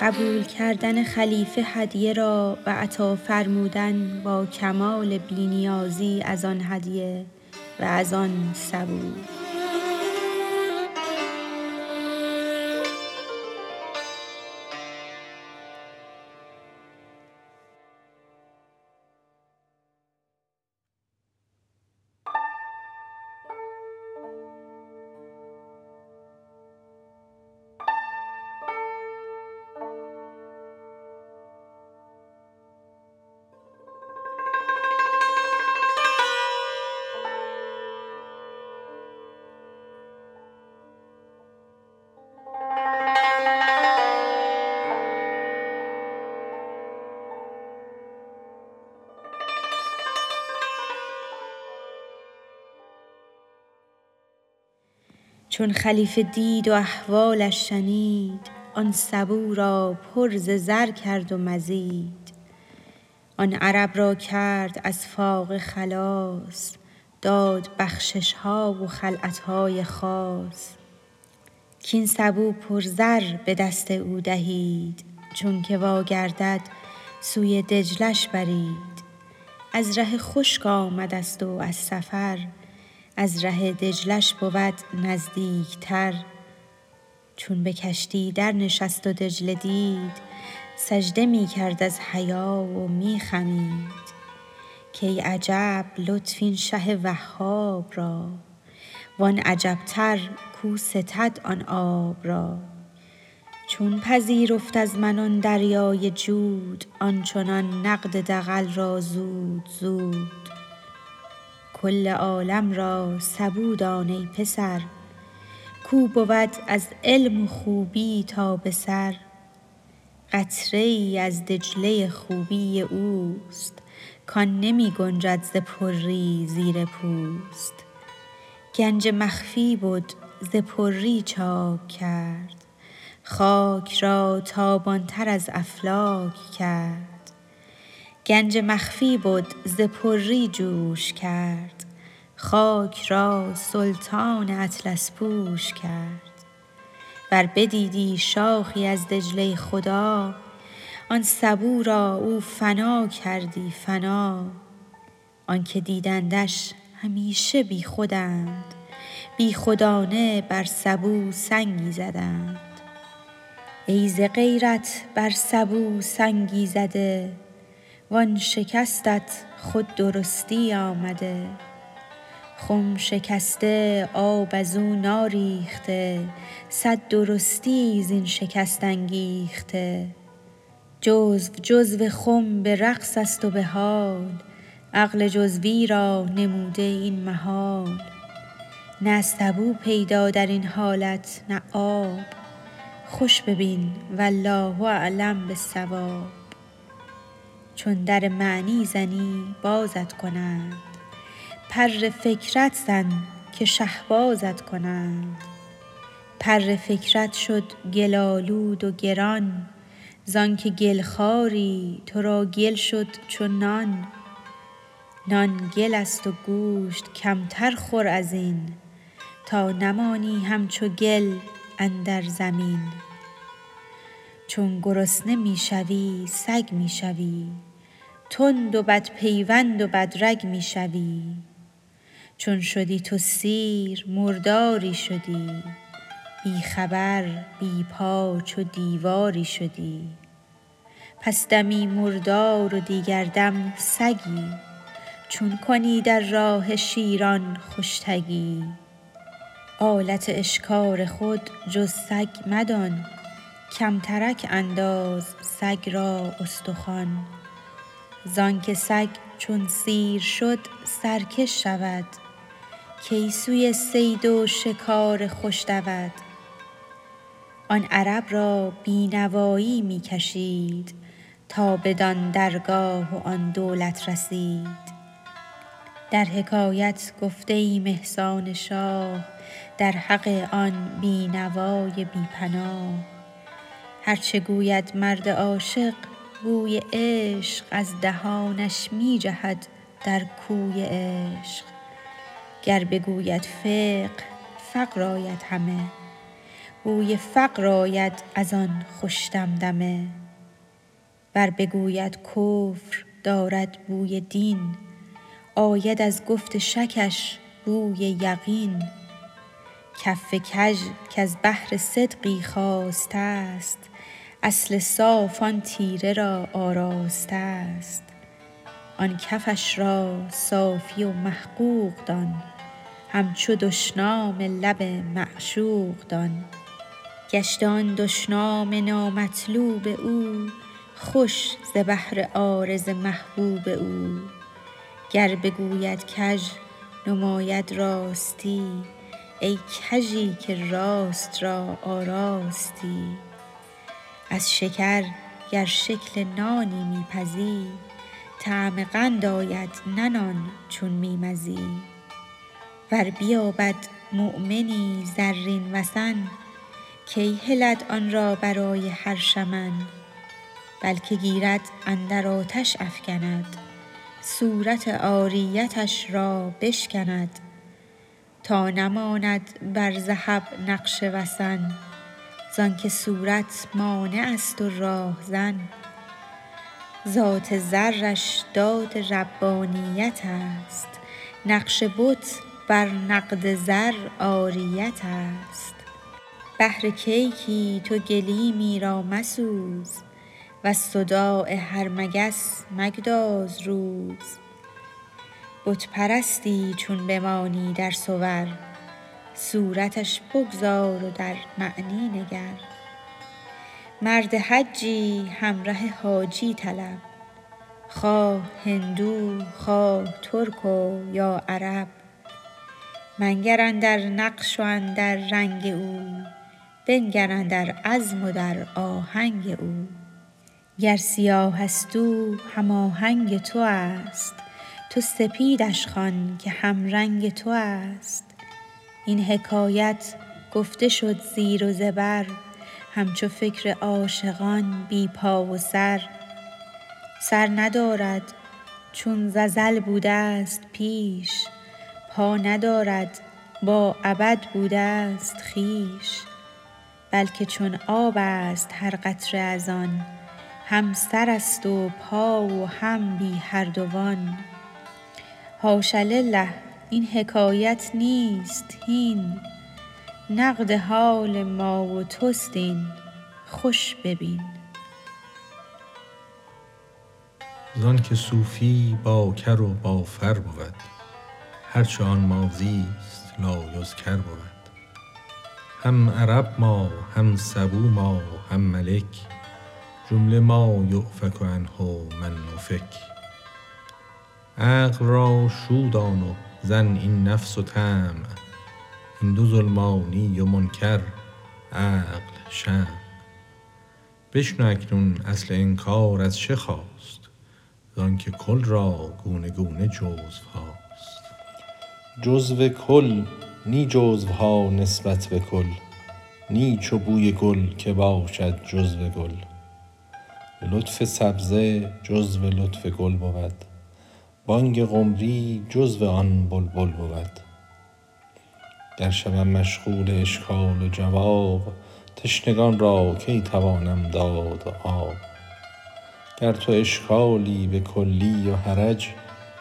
قبول کردن خلیفه هدیه را و عطا فرمودن با کمال بینیازی از آن هدیه و از آن سبو چون خلیفه دید و احوالش شنید آن سبو را پر ز زر کرد و مزید. آن عرب را کرد از فاقه خلاص داد بخشش ها و خلعت های خاص. کاین سبو پر زر به دست او دهید چونک واگردد سوی دجله ش برید. از ره خشک آمده ست و از سفر از ره دجله ش بود نزدیک تر چون به کشتی درنشست و دجله دید سجده می کرد از حیا و می خمید کای عجب لطف این شه وهاب را. وان عجب تر کو ستد آن آب را. چون پذیرفت از من آن دریای جود آن چنان نقد دغل را زود زود. کل عالم را سبو دان ای پسر. کو بود از علم و خوبی تا به سر. قطره ای از دجله خوبی اوست کان نمی گنجد ز پری زیر پوست. گنج مخفی بد ز پری چاک کرد خاک را تابان تر از افلاک کرد. گنج مخفی بد ز پری جوش کرد. خاک را سلطان اطلس پوش کرد. ور بدیدی شاخی از دجله خدا آن سبو را او فنا کردی فنا. آنک دیدندش همیشه بیخودند بیخودانه بر سبو سنگی زدند. ای ز غیرت بر سبو سنگی زده وان شکستت خود درستی آمده. خم شکسته آب از او ناریخته صد درستی زین شکست انگیخته. جزو جزو خم به رقص است و به حال عقل جزوی را نموده این محال. نه سبو پیدا در این حالت نه آب. خوش ببین والله اعلم بالصواب. چون در معنی زنی بازت کنند پر فکرت زن که شهبازت کنند. پر فکرت شد گل آلود و گران زانک گل خواری تو را گل شد چو نان. نان گل است و گوشت کمتر خور از این تا نمانی همچو گل اندر زمین. چون گرسنه می شوی سگ می شوی تند و بدپیوند و بدرگ می شوی. چون شدی تو سیر مرداری شدی. بی خبر بی پا چو دیواری شدی. پس دمی مردار و دیگر دم سگی. چون کنی در راه شیران خوش تگی آلت اشکار خود جز سگ مدان. کمترک انداز سگ را استخوان. زانک سگ چون سیر شد سرکش شود. کی سوی صید و شکار خوش دود. آن عرب را بی نوایی می کشید تا بدان درگاه و آن دولت رسید. در حکایت گفته ایم احسان شاه در حق آن بی نوای بی پناه. هر چه گوید مرد عاشق بوی عشق از دهانش می جهد در کوی عشق. گر بگوید فقه فقر آید همه. بوی فقر آید از آن خوش دمدمه ور بگوید کفر دارد بوی دین آید از گفت شکش بوی یقین. کف کژ کز بهر صدقی خاسته است اصل صاف آن تیره را آراسته است. آن کفش را صافی و محقوق دان. همچو دشنام لب معشوق دان گشته آن دشنام نامطلوب او خوش ز بهر عارض محبوب او. گر بگوید کژ نماید راستی ای کژی که راست را آراستی. از شکر گر شکل نانی می پزی طعم قند آید نه نان چون می مزی. ور بیابد مؤمنی زرین وثن کی هلد آن را برای هر شمن. بلکه گیرد اندر آتش افکند صورت عاریتش را بشکند. تا نماند بر ذهب نقش وثن زانک صورت مانع است و راهزن ذات زرش داد ربانیت است نقش بت بر نقد زر عاریت است. بهر کیکی تو گلیمی را مسوز وز صداع هر مگس مگداز روز. بت پرستی چون بمانی در صور صورتش بگذار و در معنی نگر. مرد حجی همره حاجی طلب خواه هندو خواه ترک و یا عرب. منگر اندر نقش و اندر رنگ او بنگر اندر عزم و در آهنگ او. گر سیاه است او هم آهنگ تو است. تو سپیدش خوان که همرنگ تو است. این حکایت گفته شد زیر و زبر همچو فکر عاشقان بی پا و سر. سر ندارد چون ز ازل بوده ست پیش. پا ندارد با ابد بوده ست خویش بلک چون آب است هر قطره از آن هم سر است و پا و هم بی هر دوان. حاش لله این حکایت نیست هین نقد حال ما و توست این خوش ببین. زانک صوفی با کر و با فر بود. هرچ آن ماضیست لایذکر بود. هم عرب ما هم سبو ما هم ملک جمله ما یؤفک عنه من أفک عقل را شو دان و زن این نفس و طمع این دو ظلمانی و منکر عقل شمع بشنو اکنون اصل انکار از چه خاست زانک کل را گونه گونه جزوهاست جزو کل نی جزوها نسبت به کل نی چو بوی گل که باشد جزو گل. لطف سبزه جزو لطف گل بود بانگ قمری جزو آن بلبل بود. گر شوم مشغول اشکال و جواب تشنگان را کی توانم داد آب. گر تو اشکالی به کلی و حرج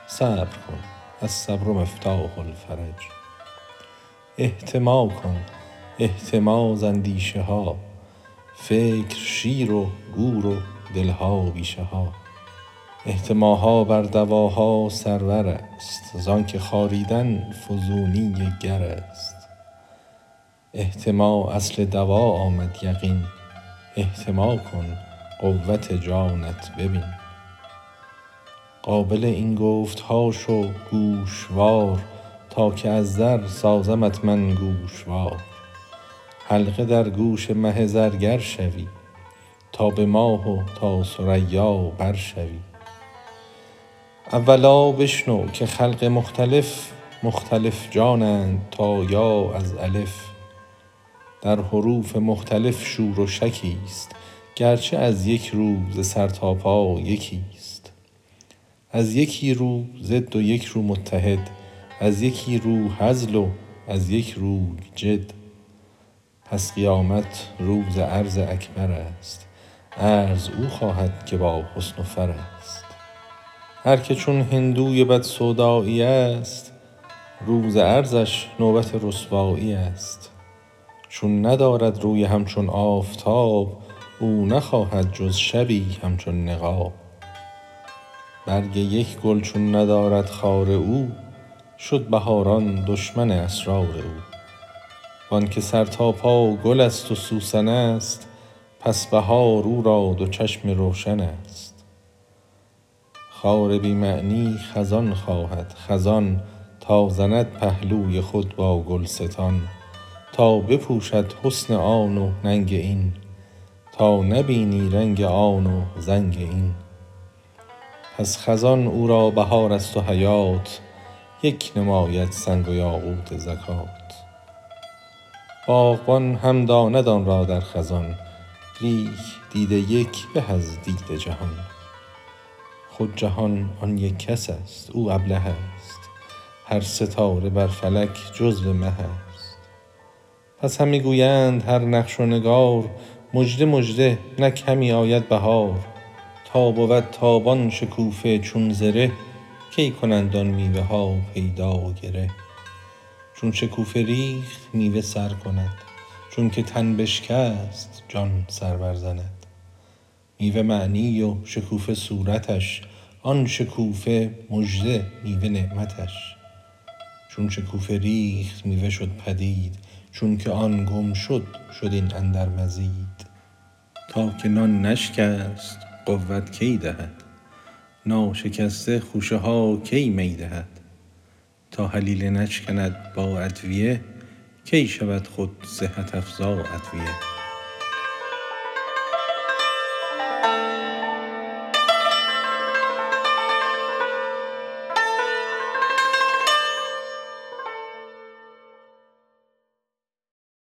صبر کن. الصبر مفتاح الفرج. احتما کن احتما ز اندیشه ها. فکر شیر و گور و دل ها بیشه ها. احتماها بر دواها سرور است زانک خاریدن فزونی گر است. احتما اصل دوا آمد یقین احتما کن قوت جانت ببین. قابل این گفت ها شو گوشوار تا که از زر سازمت من گوشوار. حلقه در گوش مه زرگر شوی تا به ماه و تا ثریا بر شوی. اولا بشنو که خلق مختلف مختلف جانند تا یا از الف. در حروف مختلف شور و شکیست گرچه از یک رو ز سر تا پا یکیست. از یکی رو ضد و یک رو متحد از یکی رو هزل و از یک روی جد. پس قیامت روز عرض اکبر است عرض او خواهد که با حسن و فر است. هر که چون هندوی بد سودایی است روز عرضش نوبت رسوایی است. چون ندارد روی همچون آفتاب او نخواهد جز شبی همچون نقاب. برگ یک گل چون ندارد خار او شد بهاران دشمن اسرار او. وآن که سر تا پا گل است و سوسن است پس بهار او را دو چشم روشن است. خار بی معنی خزان خواهد خزان تا زند پهلوی خود با گلستان. تا بپوشد حسن آن و ننگ این تا نبینی رنگ آن و زنگ این. پس خزان او را بهار است و حیات یک نماید سنگ و یاقوت زکات. باغبان هم داند آن را در خزان لیک دید یک به از دید جهان. خود جهان آن یک کس است او ابله است هر ستاره بر فلک جزو مه است. پس همی گویند هر نقش و نگار مژده مژده نک همی آید بهار. تا بود تابان شکوفه چون زره کی کنند آن میوه ها پیدا و گره؟ چون شکوفه ریخت میوه سر کند چونک تن بشکست جان سر بر زند. میوه معنی و شکوفه صورتش آن شکوفه مژده میوه نعمتش. چون شکوفه ریخت میوه شد پدید چونک آن گم شد شد این اندر مزید. تا که نان نشکست قوت کی دهد؟ ناشکسته خوشه ها کی می دهد؟ تا هلیله نشکند با ادویه کی شود خود صحت افزا ادویه؟